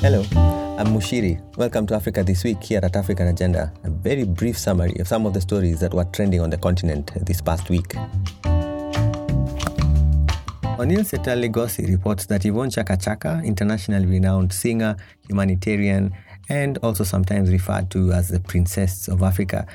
Hello, I'm Mushiri. Welcome to Africa This Week here at African Agenda. A very brief summary of some of the stories that were trending on the continent this past week. O'Neill Setale Legosi reports that Yvonne Chaka Chaka, internationally renowned singer, humanitarian, and also sometimes referred to as the Princess of Africa,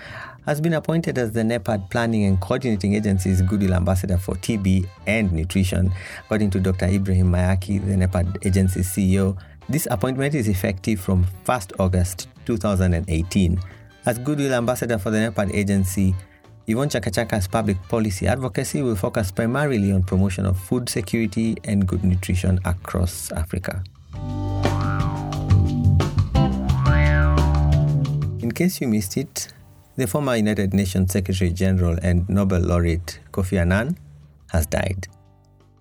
has been appointed as the NEPAD Planning and Coordinating Agency's Goodwill Ambassador for TB and Nutrition. According to Dr. Ibrahim Mayaki, the NEPAD agency's CEO, this appointment is effective from 1st August 2018. As Goodwill Ambassador for the NEPAD agency, Yvonne Chaka Chaka's public policy advocacy will focus primarily on promotion of food security and good nutrition across Africa. In case you missed it, the former United Nations Secretary General and Nobel laureate Kofi Annan has died.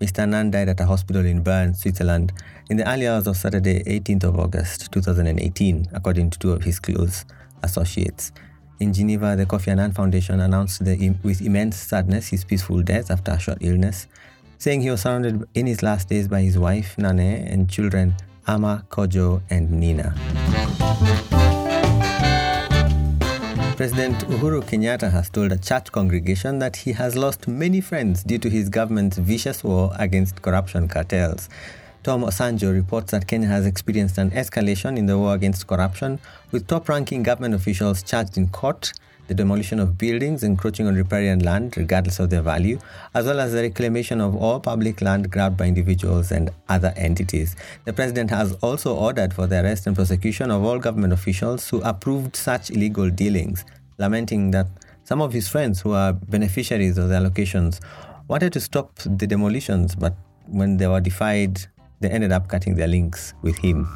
Mr. Annan died at a hospital in Bern, Switzerland, in the early hours of Saturday, 18th of August 2018, according to two of his close associates. In Geneva, the Kofi Annan Foundation announced the, with immense sadness his peaceful death after a short illness, saying he was surrounded in his last days by his wife, Nane, and children, Ama, Kojo, and Nina. President Uhuru Kenyatta has told a church congregation that he has lost many friends due to his government's vicious war against corruption cartels. Tom Osanjo reports that Kenya has experienced an escalation in the war against corruption, with top ranking government officials charged in court, the demolition of buildings encroaching on riparian land, regardless of their value, as well as the reclamation of all public land grabbed by individuals and other entities. The president has also ordered for the arrest and prosecution of all government officials who approved such illegal dealings, lamenting that some of his friends who are beneficiaries of the allocations wanted to stop the demolitions, but when they were defied they ended up cutting their links with him.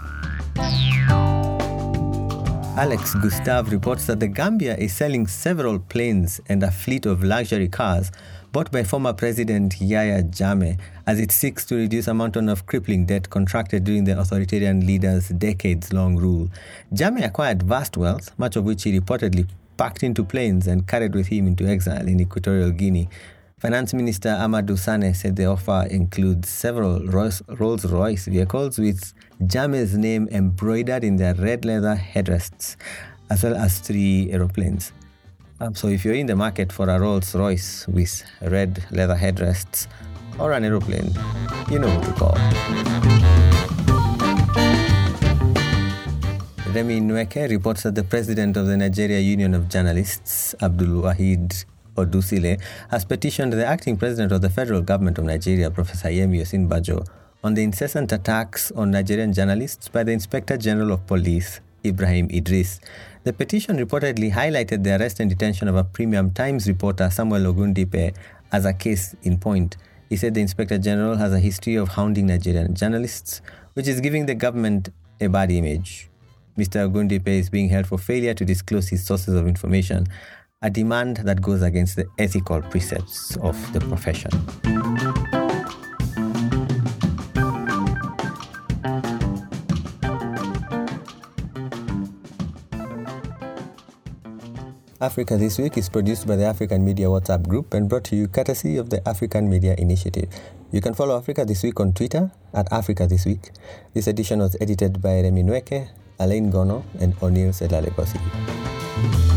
Alex Gustav reports that the Gambia is selling several planes and a fleet of luxury cars bought by former President Yahya Jammeh as it seeks to reduce a mountain of crippling debt contracted during the authoritarian leader's decades long rule. Jammeh acquired vast wealth, much of which he reportedly packed into planes and carried with him into exile in Equatorial Guinea, Finance Minister Amadou Sanneh said the offer includes several Rolls Royce vehicles with Jammeh's name embroidered in their red leather headrests, as well as three aeroplanes. Um, so if you're in the market for a Rolls Royce with red leather headrests or an aeroplane, you know who to call. Remi Nweke reports that the president of the Nigeria Union of Journalists, Abdul Wahid Odusile has petitioned the acting president of the federal government of Nigeria, Professor Yemi Osinbajo, on the incessant attacks on Nigerian journalists by the Inspector General of Police, Ibrahim Idris. The petition reportedly highlighted the arrest and detention of a Premium Times reporter, Samuel Ogundipe, as a case in point. He said the Inspector General has a history of hounding Nigerian journalists, which is giving the government a bad image. Mr. Ogundipe is being held for failure to disclose his sources of information a demand that goes against the ethical precepts of the profession. Africa This Week is produced by the African Media WhatsApp group and brought to you courtesy of the African Media Initiative. You can follow Africa This Week on Twitter at Africa This Week. This edition was edited by Remi Nweke, Alain Gono, and O'Neill Sedlalegosi.